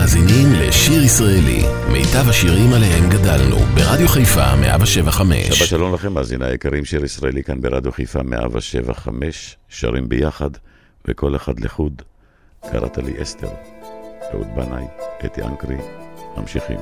מאזינים לשיר ישראלי, מיטב השירים עליהם גדלנו, ברדיו חיפה 175. שבת שלום לכם, מאזיני היקרים, שיר ישראלי כאן ברדיו חיפה 175, שרים ביחד, וכל אחד לחוד. קראת לי אסתר, אהוד בנאי, אתי אנקרי, ממשיכים.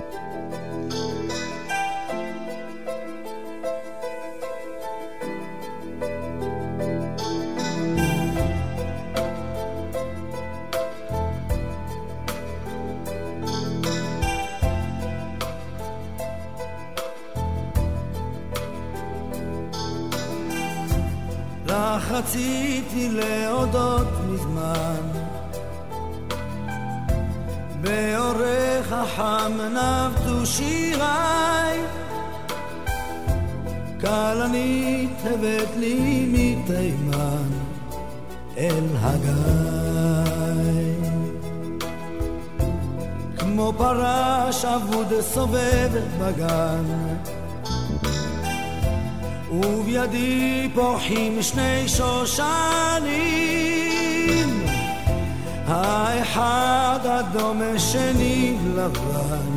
אבוד סובב בגן. ובידי פורחים שני שושנים. האחד אדום השני לבן.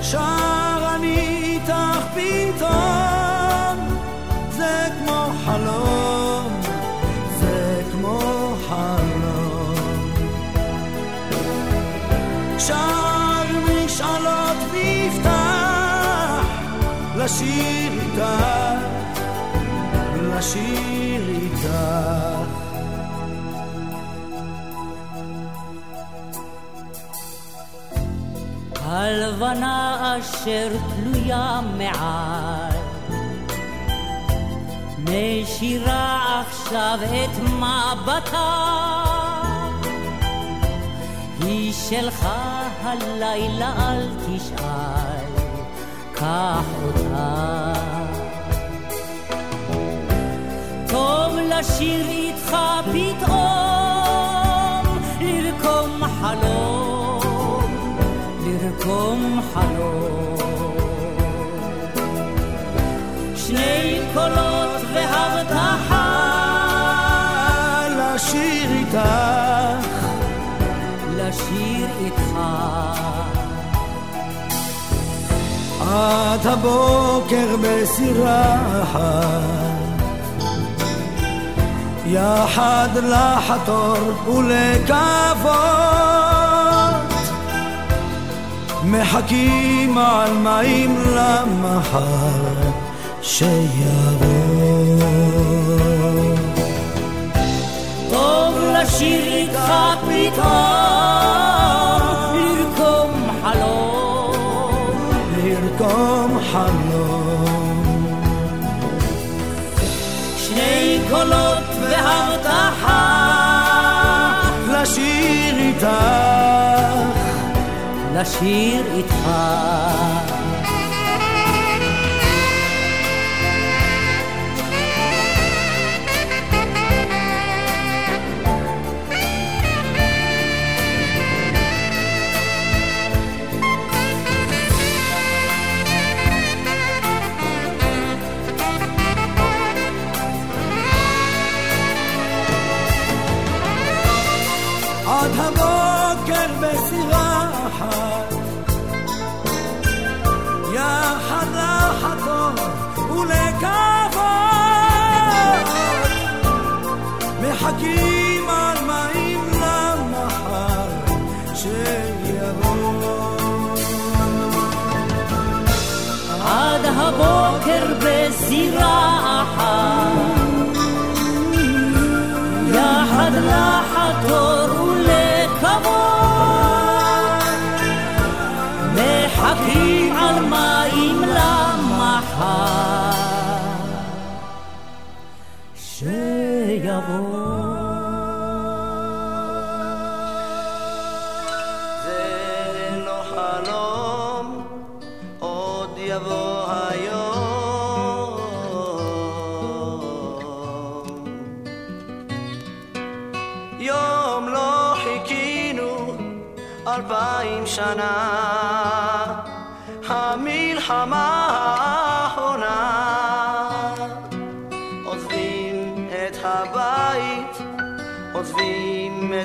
שר אני איתך פתאום לשיר איתך לשיר איתך הלבנה אשר תלויה מעל משירה עכשיו את מבטה. היא שלך הלילה אל תשאל קח אותה טוב לשיר איתך פתאום לרקום חלום לרקום חלום שני קולות עד הבוקר בסירה אחת. יחד לחתור ולקוות. מחכים על מים למחר שיבוא. טוב לשיר איתך פתאום קולות והבטחה לשיר איתך לשיר איתך עד הבוקר בסירה אחת. יחד לחתור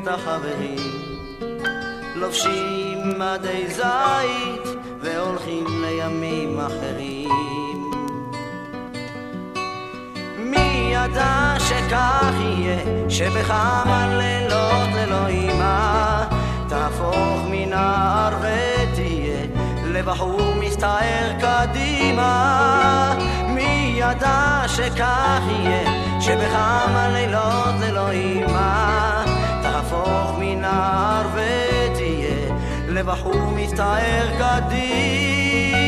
החברים, לובשים מדי זית והולכים לימים אחרים. מי ידע שכך יהיה, שבכמה לילות אלוהימה תהפוך מנער ותהיה לבחור מסתער קדימה. מי ידע שכך יהיה, שבכמה לילות אלוהימה תהפוך מנער ותהיה לבחור מסתער קדימה.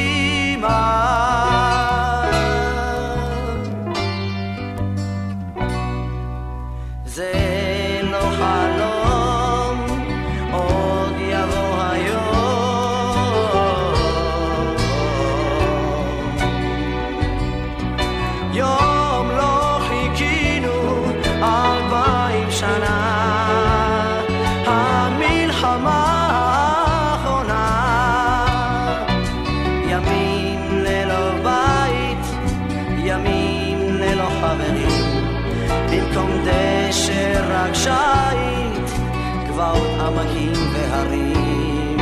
שיט, גבעות עמקים והרים.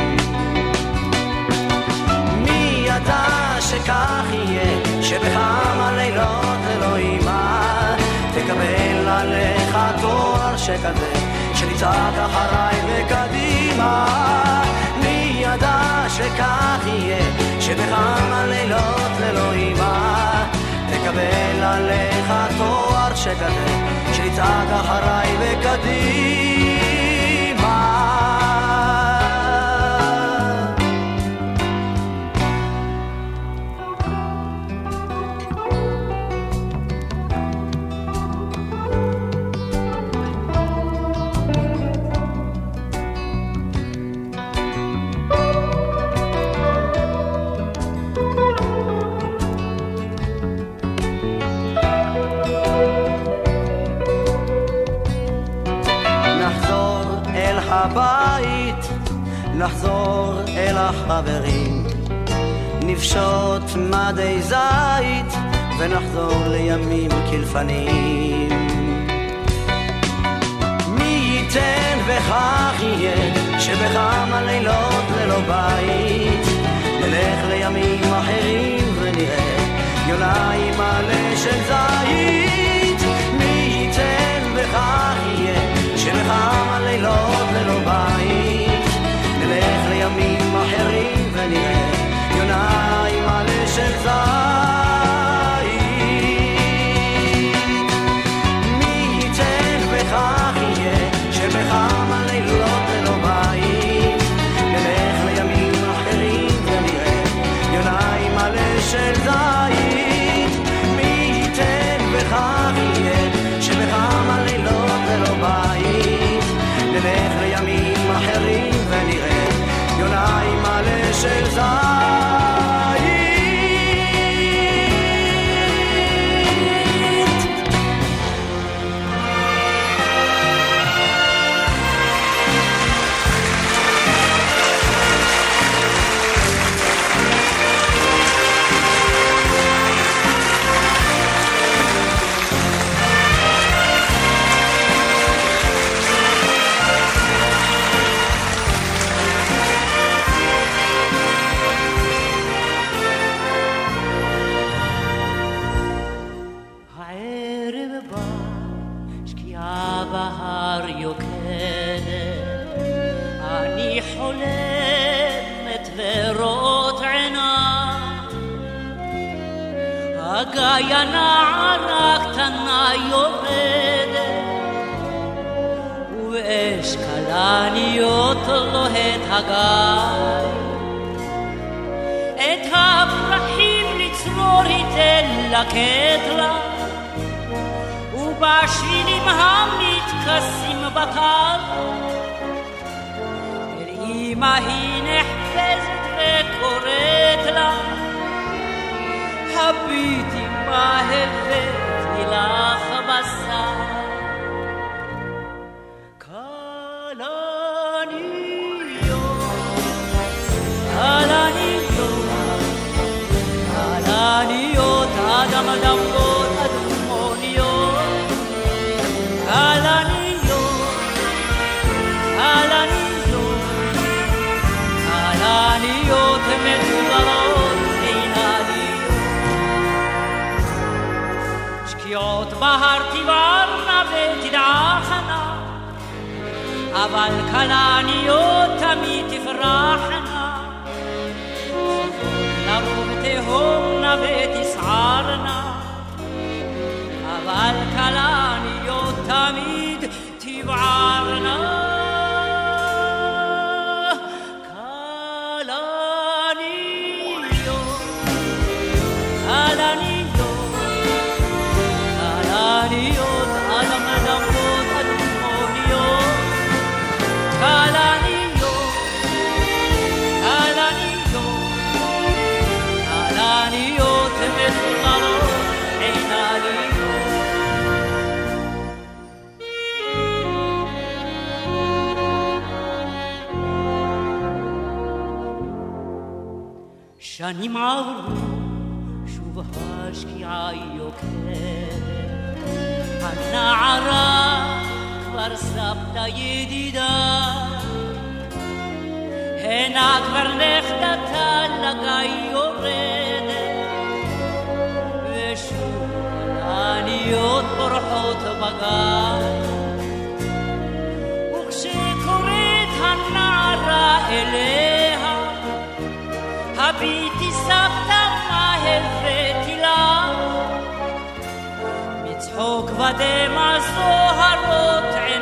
מי ידע שכך יהיה, שבכמה לילות אלוהימה תקבל עליך תואר שכזה, שתצעק אחריי וקדימה. מי ידע שכך יהיה, שבכמה לילות אלוהימה תקבל עליך תואר שכזה, שיצעק אחריי וקדימה הבית, נחזור אל החברים, נפשוט מדי זית, ונחזור לימים כלפנים. מי ייתן וכך יהיה, שבכמה לילות ללא בית, נלך לימים אחרים ונראה יונה עם מלא של זית. מי ייתן וכך יהיה, שבכמה לילות ללא בית, נלך לימים אחרים ונראה יונה עם מלא של זית. הגיא. את הפרחים לצרור היא תלקט לה, ובשבילים המתכסים בטל, אל אמא היא נחפזת וקוראת לה, הביטי מה הבאתי לך בשר. אדמות אדומוניות, כלניות, כלניות, כלניות מדוברות אינניות. שקיעות בהר תבערנה ותדעכנה, אבל כלניות תמיד תפרחנה. לרוב תהומנה ותסערנה אבל שנים עברו, שוב השקיעה יוקדת. הנערה כבר סבתא ידידה, הנה כבר נכדתה לגיא יורדת, ושוב העניות בורחות בגן. וכשקוראת הנערה אליה, הביטי סבתא מהר ותילה. מצחוק ודמע זוהרות עיניה,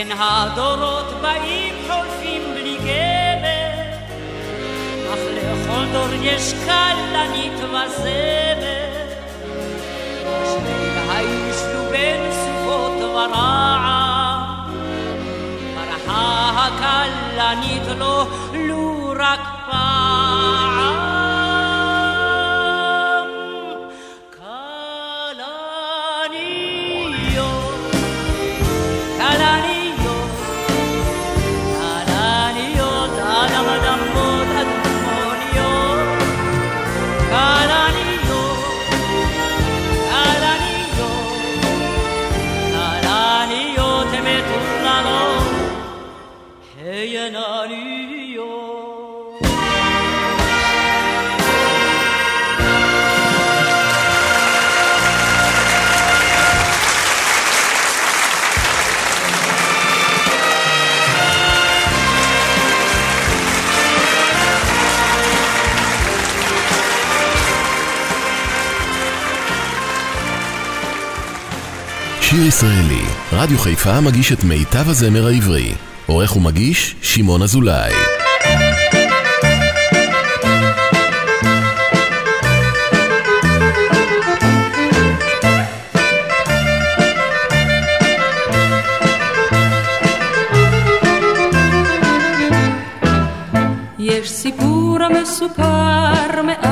כן הדורות באים חולפים בלי גבר, אך לכל דור יש כלנית וזמר. אשרי האיש לו בין סופות ורעם, ברחה הכלנית לו שיר ישראלי, רדיו חיפה מגיש את מיטב הזמר העברי. עורך ומגיש, שמעון אזולאי. יש סיפור המסופר מאב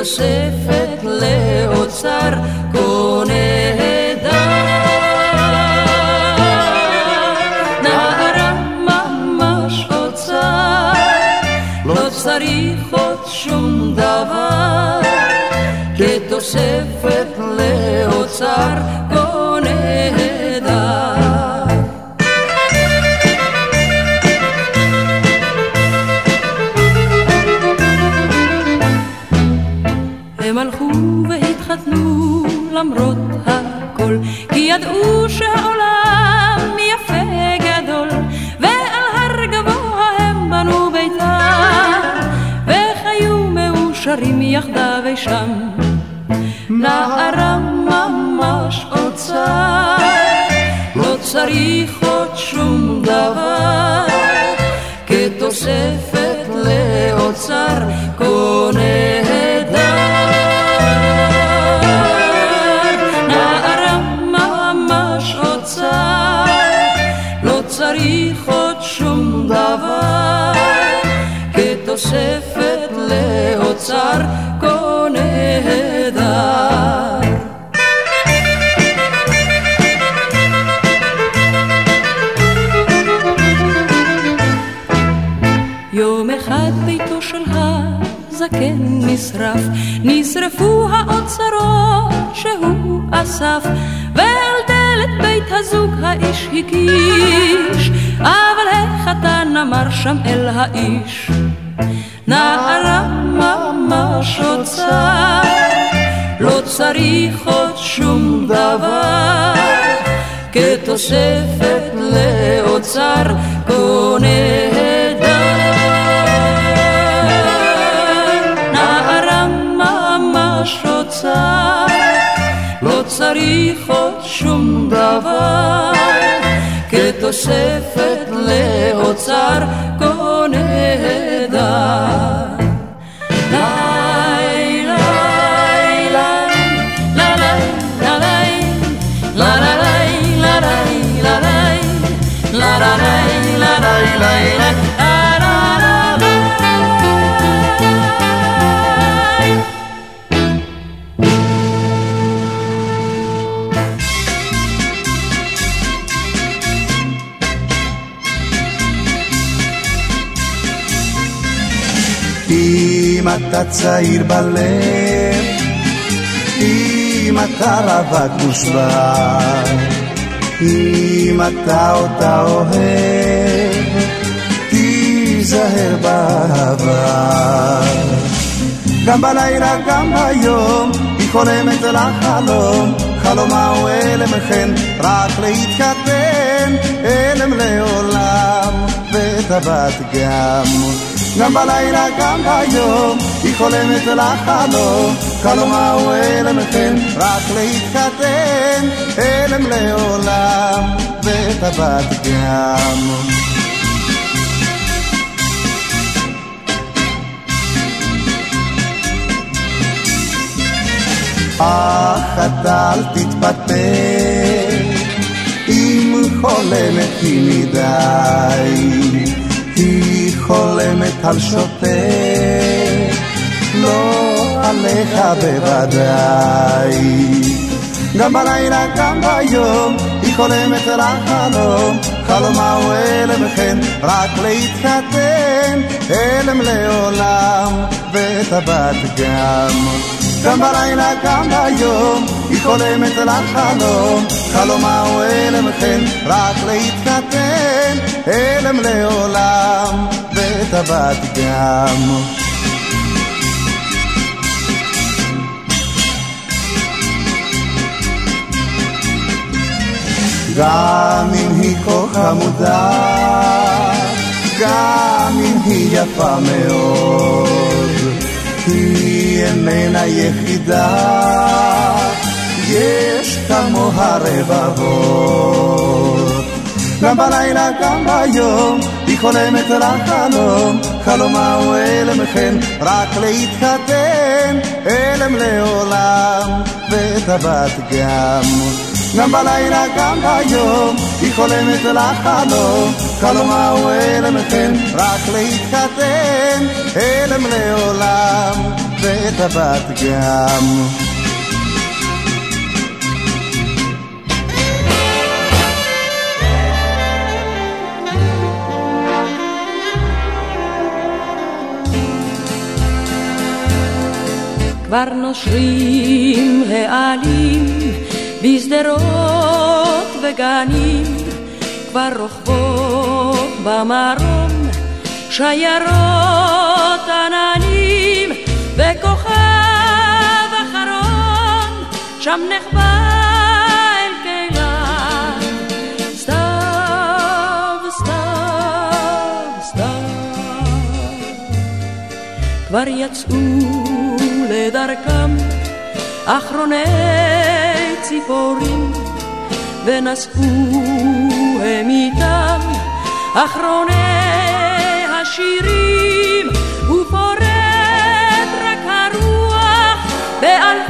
כתוספת לאוצר אוצר, לא צריך עוד שום דבר, כתוספת לאוצר ידעו שהעולם יפה גדול, ועל הר גבוה הם בנו ביתם, וחיו מאושרים יחדיו אי שם. נערה ממש אוצר, לא צריך עוד שום דבר, כתוספת לאוצר כה כתוספת לאוצר כה נהדר. יום אחד ביתו של הזקן נשרף, נשרפו האוצרות שהוא אסף, ועל דלת בית הזוג האיש הגיש, אבל החתן אמר שם אל האיש, נערה ממש אוצר, לא צריך עוד שום דבר, כתוספת לאוצר כה נהדר. נערה ממש אוצר, לא צריך עוד שום דבר, כתוספת לאוצר כה אתה צעיר בלב, אם אתה רווק מושבע, אם אתה אותה אוהב, תיזהר בעבר. גם בלילה, גם ביום, היא חולמת לחלום, חלומה הוא אלם חן, רק להתחתן, אלם לעולם, וטבת גם. גם בלילה, גם ביום, היא חולמת לחלום, חלומה הוא אלם חן, רק להתחתן, אלם לעולם, וטבת גם. אך אתה אל תתפטר, אם חולמת היא מדי, היא חולמת על שוטר, לא עליך בוודאי. גם בלילה, גם ביום, היא חולמת על החלום, חלומה הוא אלם וכן, רק להתחתן, אלם לעולם, וטבת גם. גם בלילה, גם ביום, היא חולמת על החלום, חלומה הוא אלם וכן, רק להתחתן, אלם לעולם, וטבת גם. גם אם היא כה חמודה, גם אם היא יפה מאוד, היא איננה יחידה, יש כמוה רבבות. גם בלילה, גם ביום, היא חולמת לחלום, חלומה הוא אלם כן, רק להתחתן, אלם לעולם, וטבת גם. גם בלילה, גם ביום, היא חולמת לחלום, חלומה הוא אלם כן, רק להתחתן, אלם לעולם, וטבת גם. כבר נושרים העלים בשדרות וגנים, כבר רוכבות במרום שיירות עננים, וכוכב אחרון שם נחבא אל קהילה. סתיו, סתיו, סתיו, כבר יצאו לדרכם אחרוני ציפורים ונשאו הם איתם אחרוני השירים ופורט רק הרוח באלפי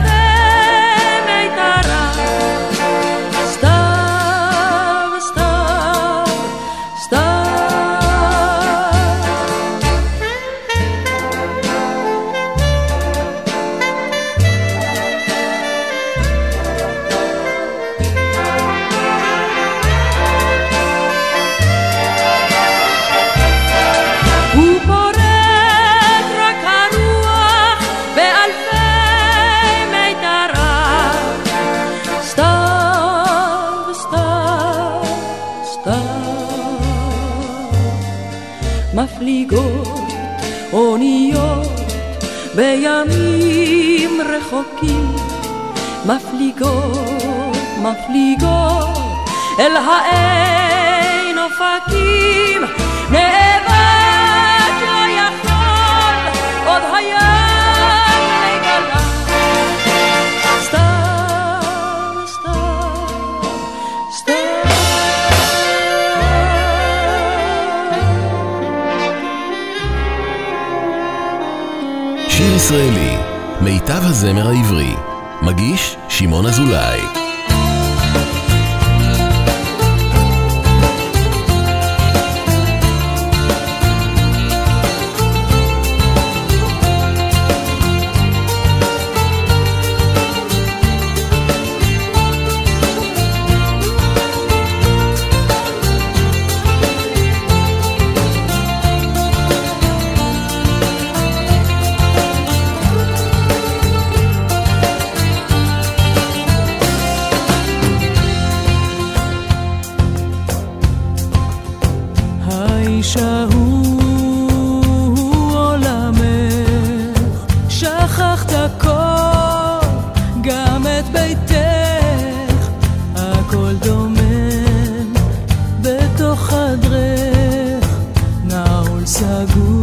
N'a au le.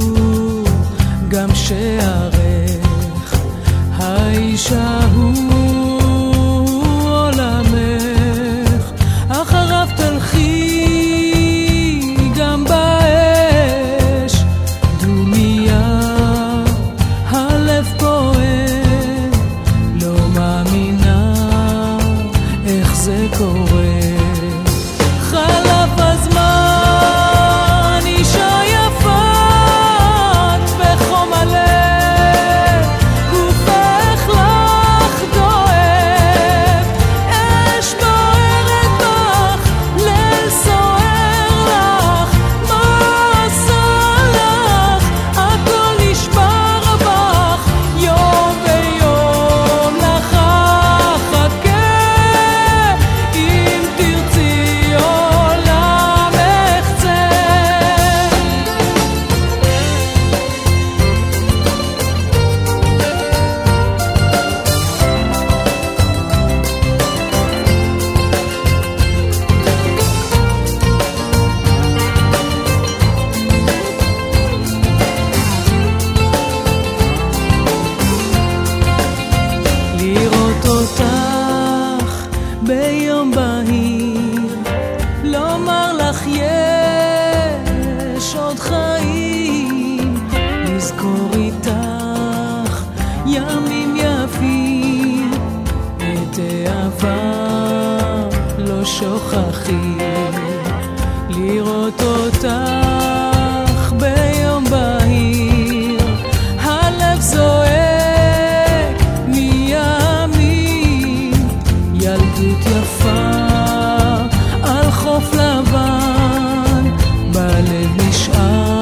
נשאר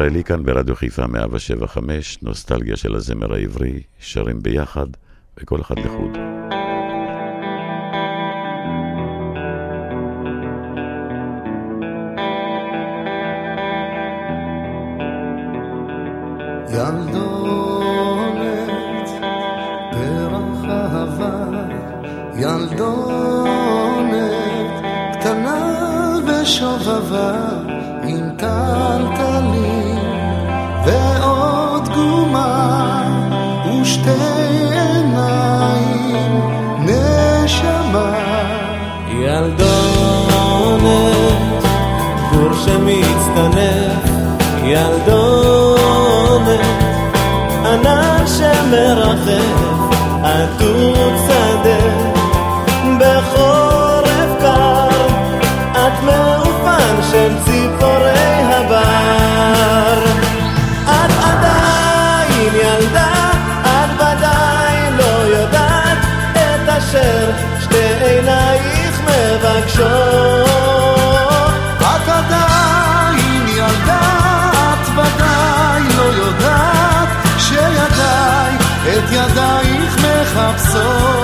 ישראלי כאן ברדיו חיפה 175, נוסטלגיה של הזמר העברי, שרים ביחד וכל אחד לחוד. So.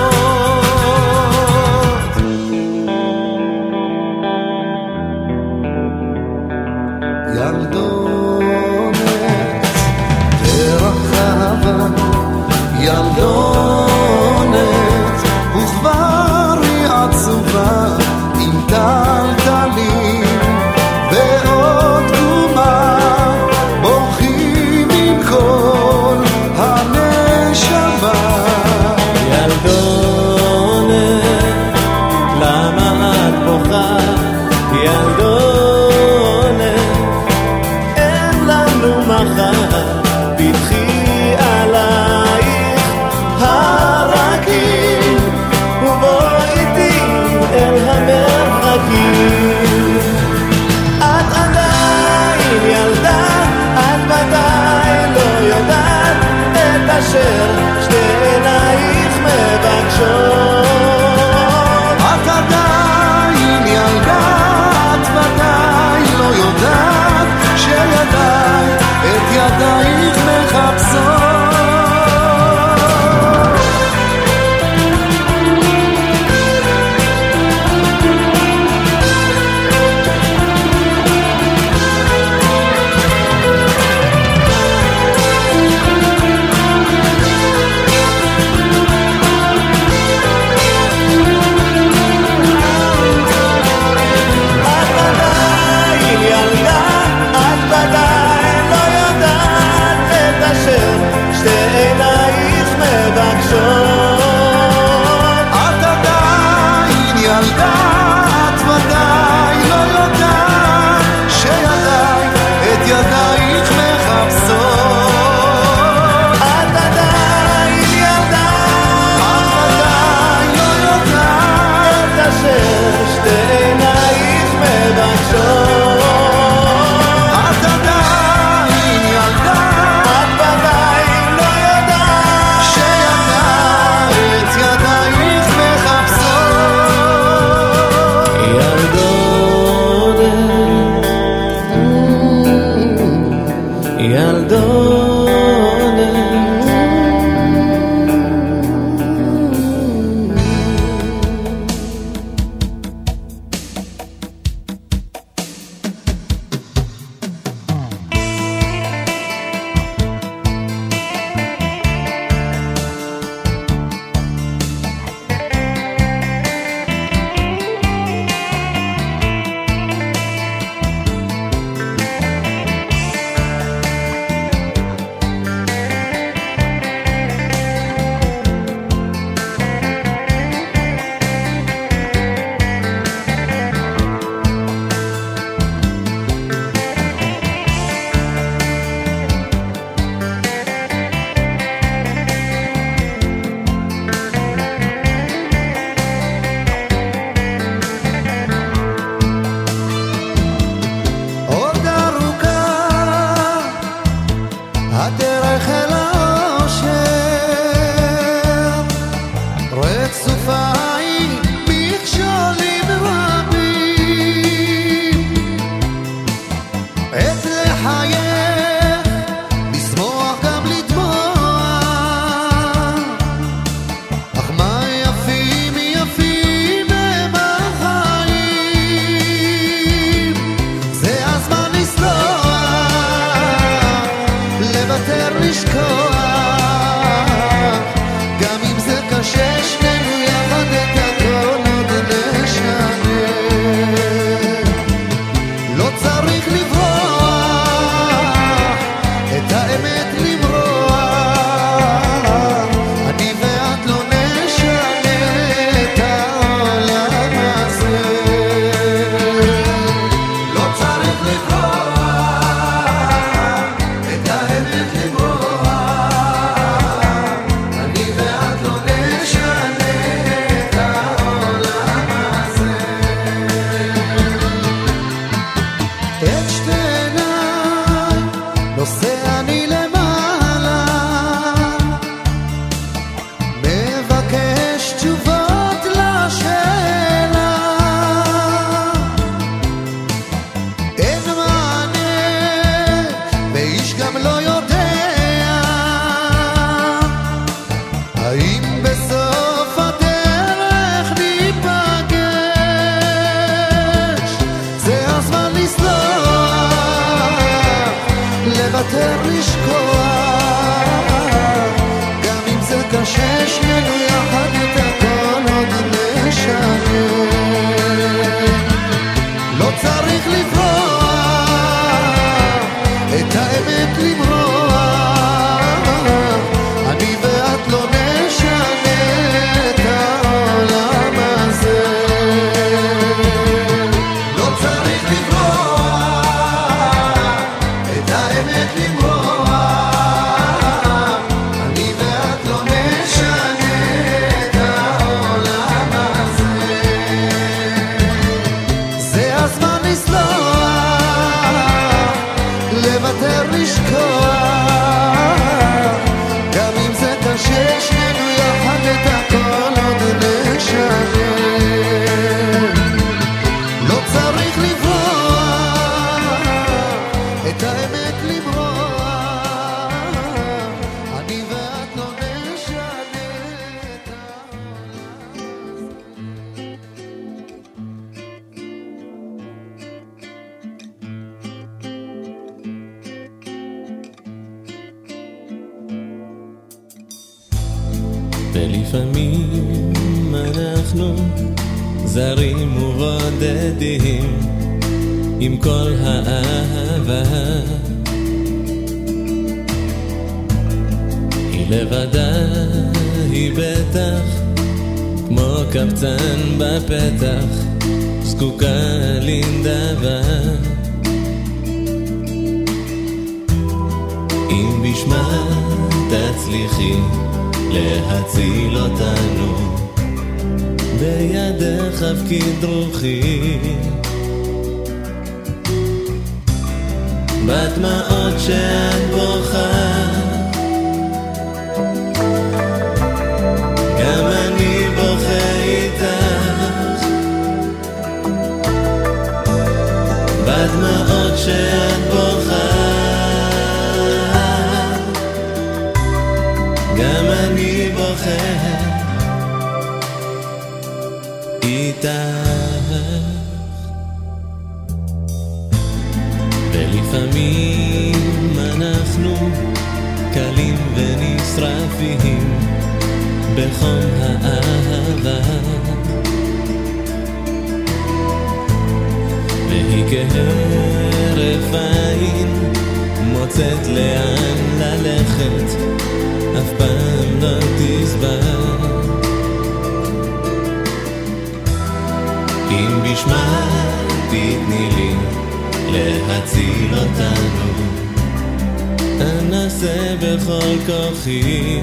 אעשה בכל כוחי.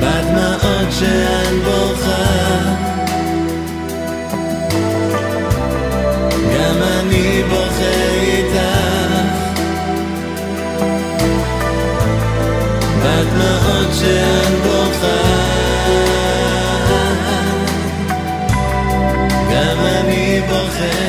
בדמעות שאת בוכה. גם אני בוכה איתך בדמעות שאת בוכה. גם אני בוכה.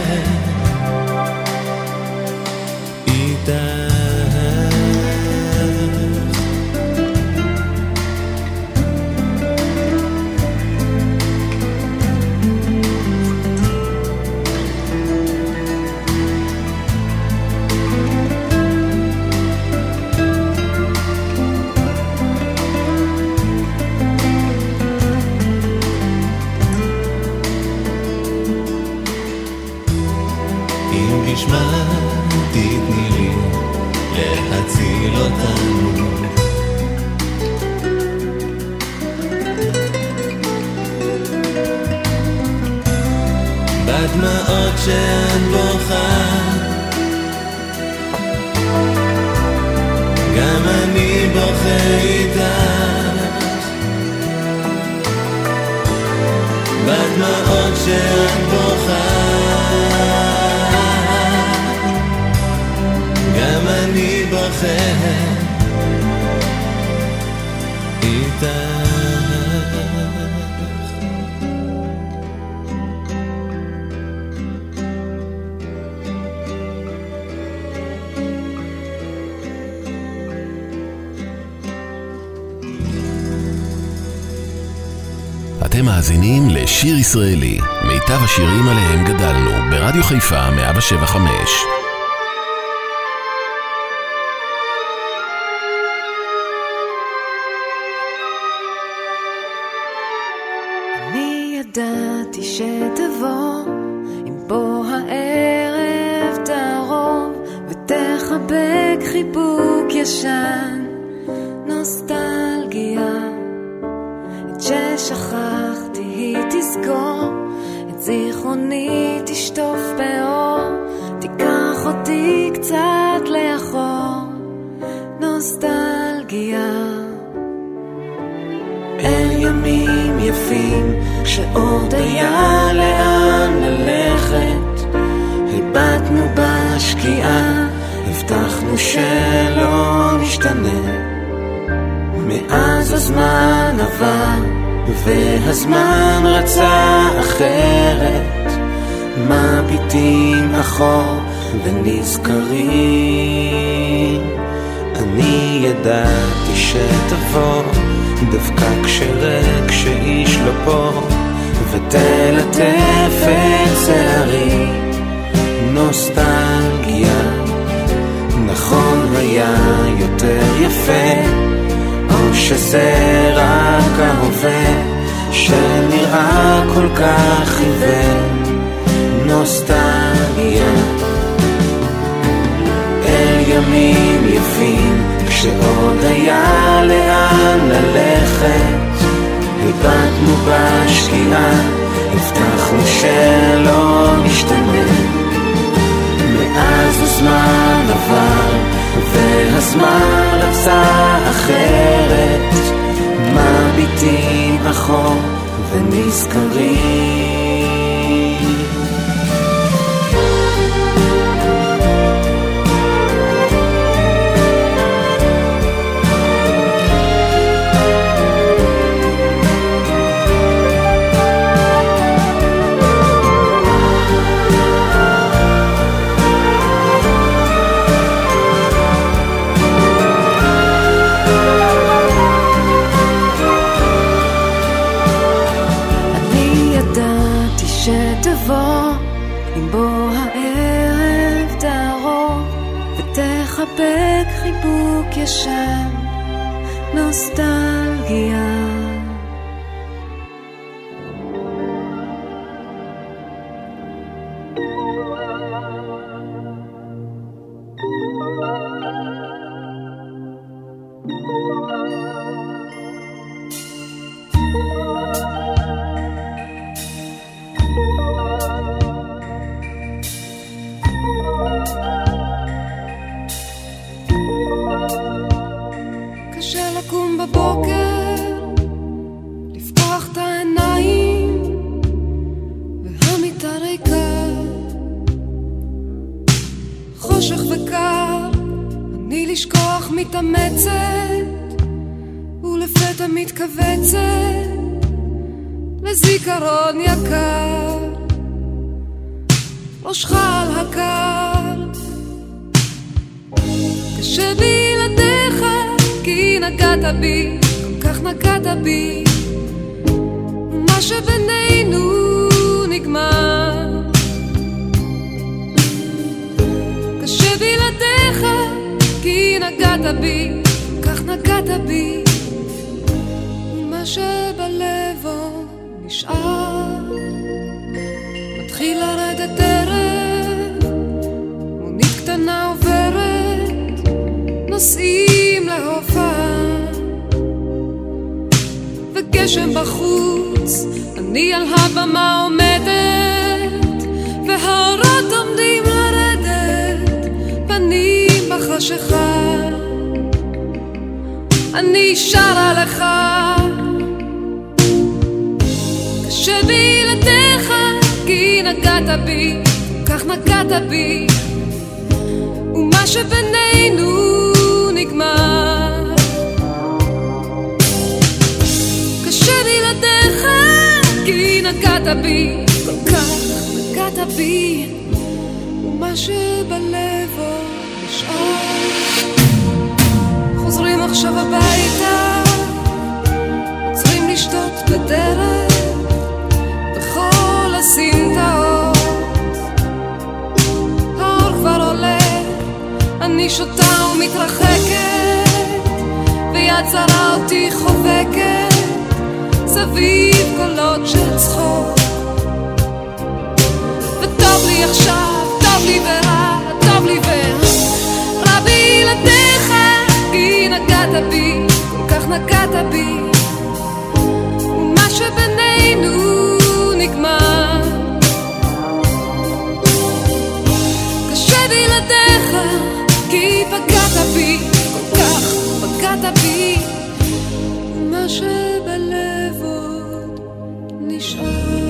שאת בוכה גם אני בוכה איתך. בדמעות שאת בוכה. גם אני בוכה. אתם מאזינים לשיר ישראלי, מיטב השירים עליהם גדלנו, ברדיו חיפה 175. שחור ונזכרים. בלי לרדת ערב, מונית קטנה עוברת, נוסעים להופעה. וגשם בחוץ, אני על הבמה עומדת, והאורות עומדים לרדת, פנים בחשיכה. אני שרה לך נגעת בי, כך נגעת בי, ומה שבינינו נגמר. קשה בלעדיך, כי נגעת בי, כל כך נגעת בי, ומה שבלב עוד נשאר. חוזרים עכשיו הביתה, צריכים לשתות בדרך. בסמטאות. האור כבר עולה, אני שותה ומתרחקת, ויד זרה אותי חובקת, סביב קולות של צחוק. וטוב לי עכשיו, טוב לי ורע, טוב לי ורע בלעדיך, כי נגעת בי, כל כך נגעת בי, ומה שבינינו פגעת בי, כל כך פגעת בי, ומה שבלב עוד נשאר.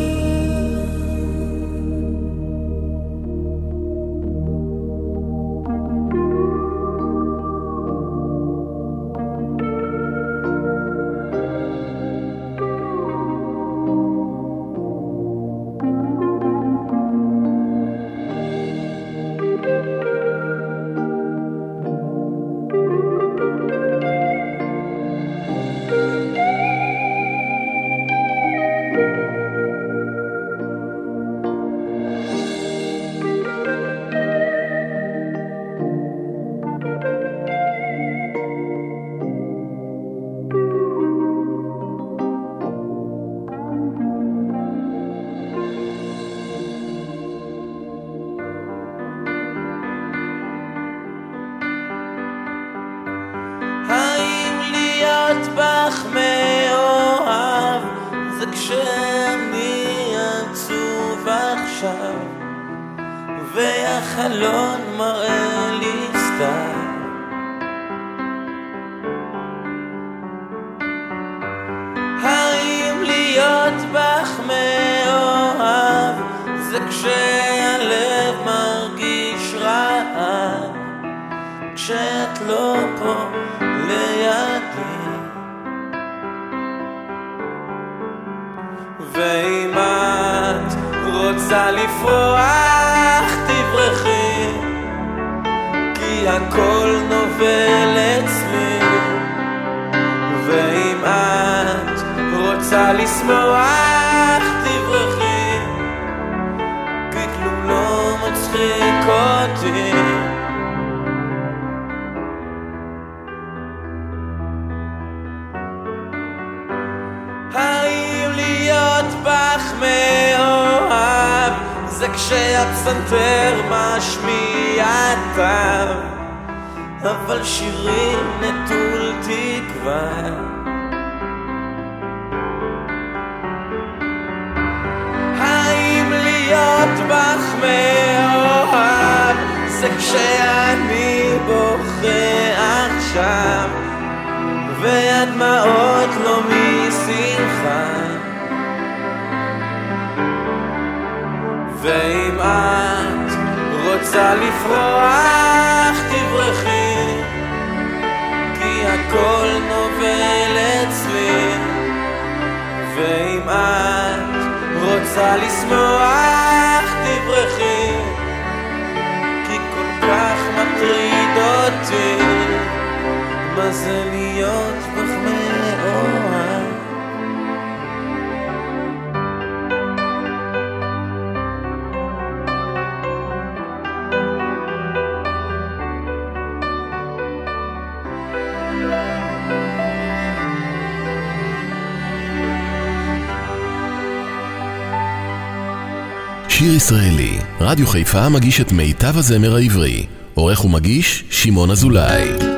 בוכה עכשיו והדמעות לא משמחה. ואם את רוצה לפרוח תברחי כי הכל נובל אצלי. ואם את רוצה לשמוח תברחי מטריד אותי מה זה להיות שיר ישראלי, רדיו חיפה מגיש את מיטב הזמר העברי. עורך ומגיש, שמעון אזולאי.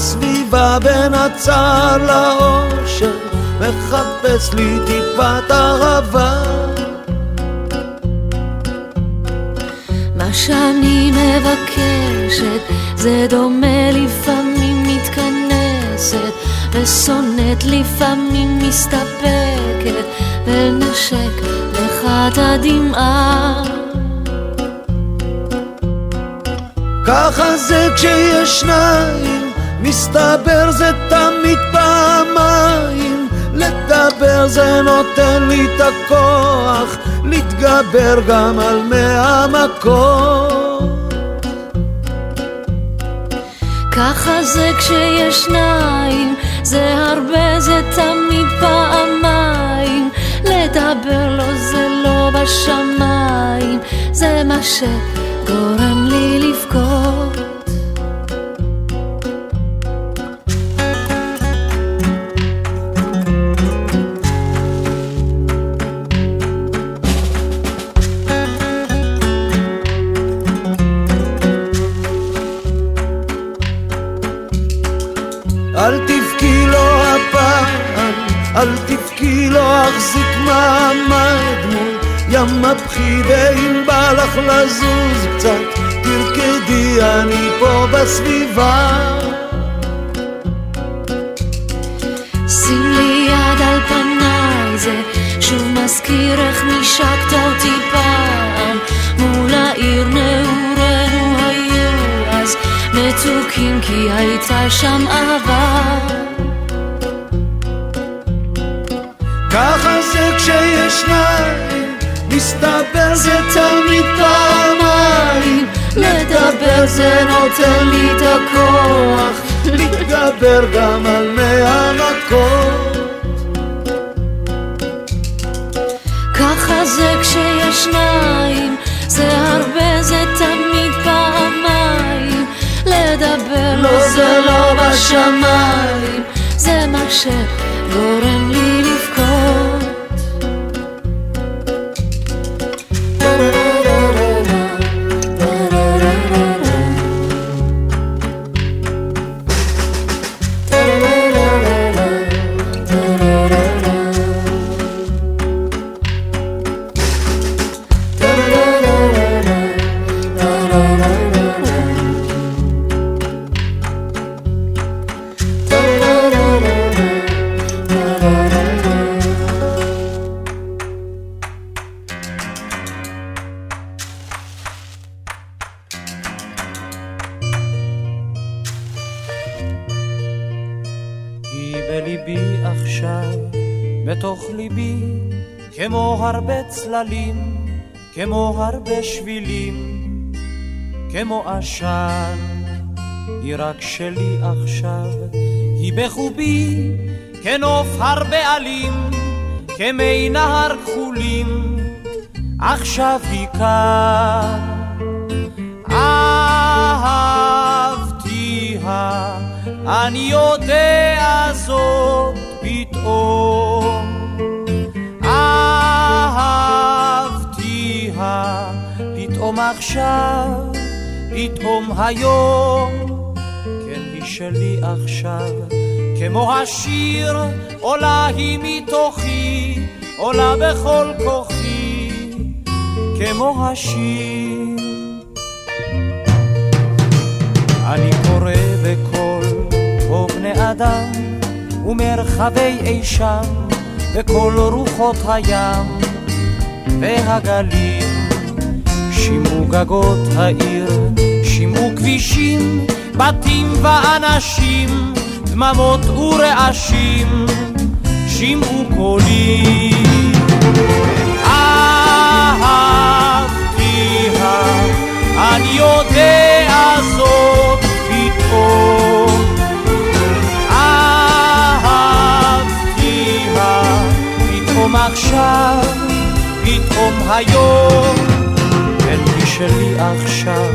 בסביבה בין הצער לאושר מחפש לי טיפת אהבה. מה שאני מבקשת זה דומה לפעמים מתכנס יוצאת ושונאת לפעמים מסתפקת ונשק לך את הדמעה. ככה זה כשיש שניים, מסתבר זה תמיד פעמיים. לדבר זה נותן לי את הכוח, להתגבר גם על מאה. ככה זה כשיש שניים, זה הרבה, זה תמיד פעמיים. לדבר לו זה לא בשמיים, זה מה ש... גורם לי לבכות מבחי ואם בא לך לזוז קצת. תרקדי אני פה בסביבה. שים לי יד על פניי זה שוב מזכיר איך נשקת אותי פעם. מול העיר נעורינו היו אז מתוקים כי הייתה שם אהבה. ככה זה כשיש שניים מסתבר זה תמיד פעמיים. לדבר זה נותן לי את הכוח. להתגבר גם על מאה מכות ככה זה כשיש שניים. זה הרבה זה תמיד פעמיים. לדבר לא זה לא בשמיים. זה מה שגורם לי לבכות צללים, כמו הרבה שבילים, כמו עשן. היא רק שלי עכשיו, היא בחובי, כנוף הרבה עלים, כמי נהר כחולים, עכשיו היא כאן. אהבתיה, אני יודע זאת פתאום. עכשיו, פתאום היום, כן היא שלי עכשיו, כמו השיר עולה היא מתוכי, עולה בכל כוחי, כמו השיר. אני קורא בקול פה בני אדם ומרחבי אי שם, בכל רוחות הים והגלים. שימו גגות העיר, שימו כבישים, בתים ואנשים, דממות ורעשים, שימו קולים. אהבתיה, אני יודע זאת פתאום. אהבתיה, פתאום עכשיו, פתאום היום. עכשיו,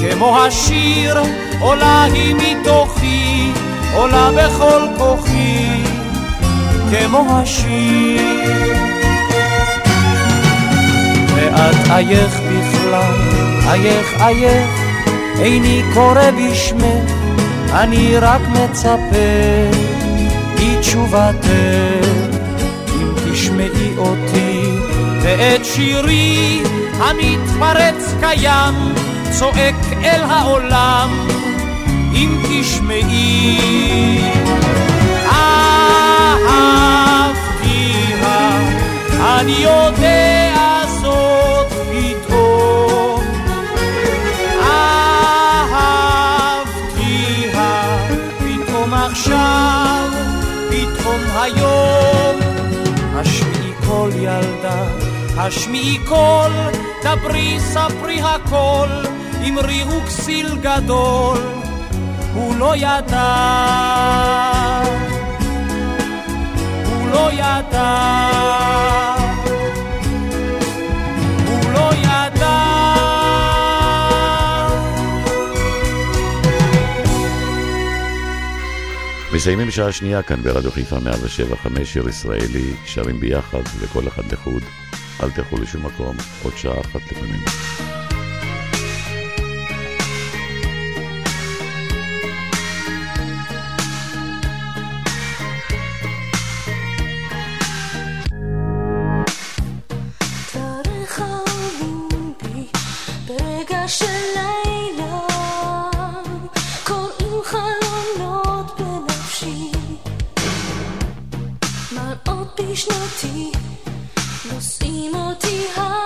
כמו השיר עולה היא מתוכי, עולה בכל כוחי, כמו השיר. ואת אייך בכלל, אייך אייך, איני קורא בשמך, אני רק מצפה לתשובתך, אם תשמעי אותי ואת שירי המתפרץ קיים, צועק אל העולם, אם תשמעי. אהבתיה, אני יודע השמיעי קול, דברי ספרי הכל, אמרי הוא כסיל גדול. הוא לא ידע, הוא לא ידע, הוא לא ידע. מסיימים שעה שנייה כאן ברדיו חיפה 175 שיר ישראלי, שרים ביחד וכל אחד לחוד. אל תלכו לשום מקום, עוד שעה אחת לפעמים. דרך האולימפי Một.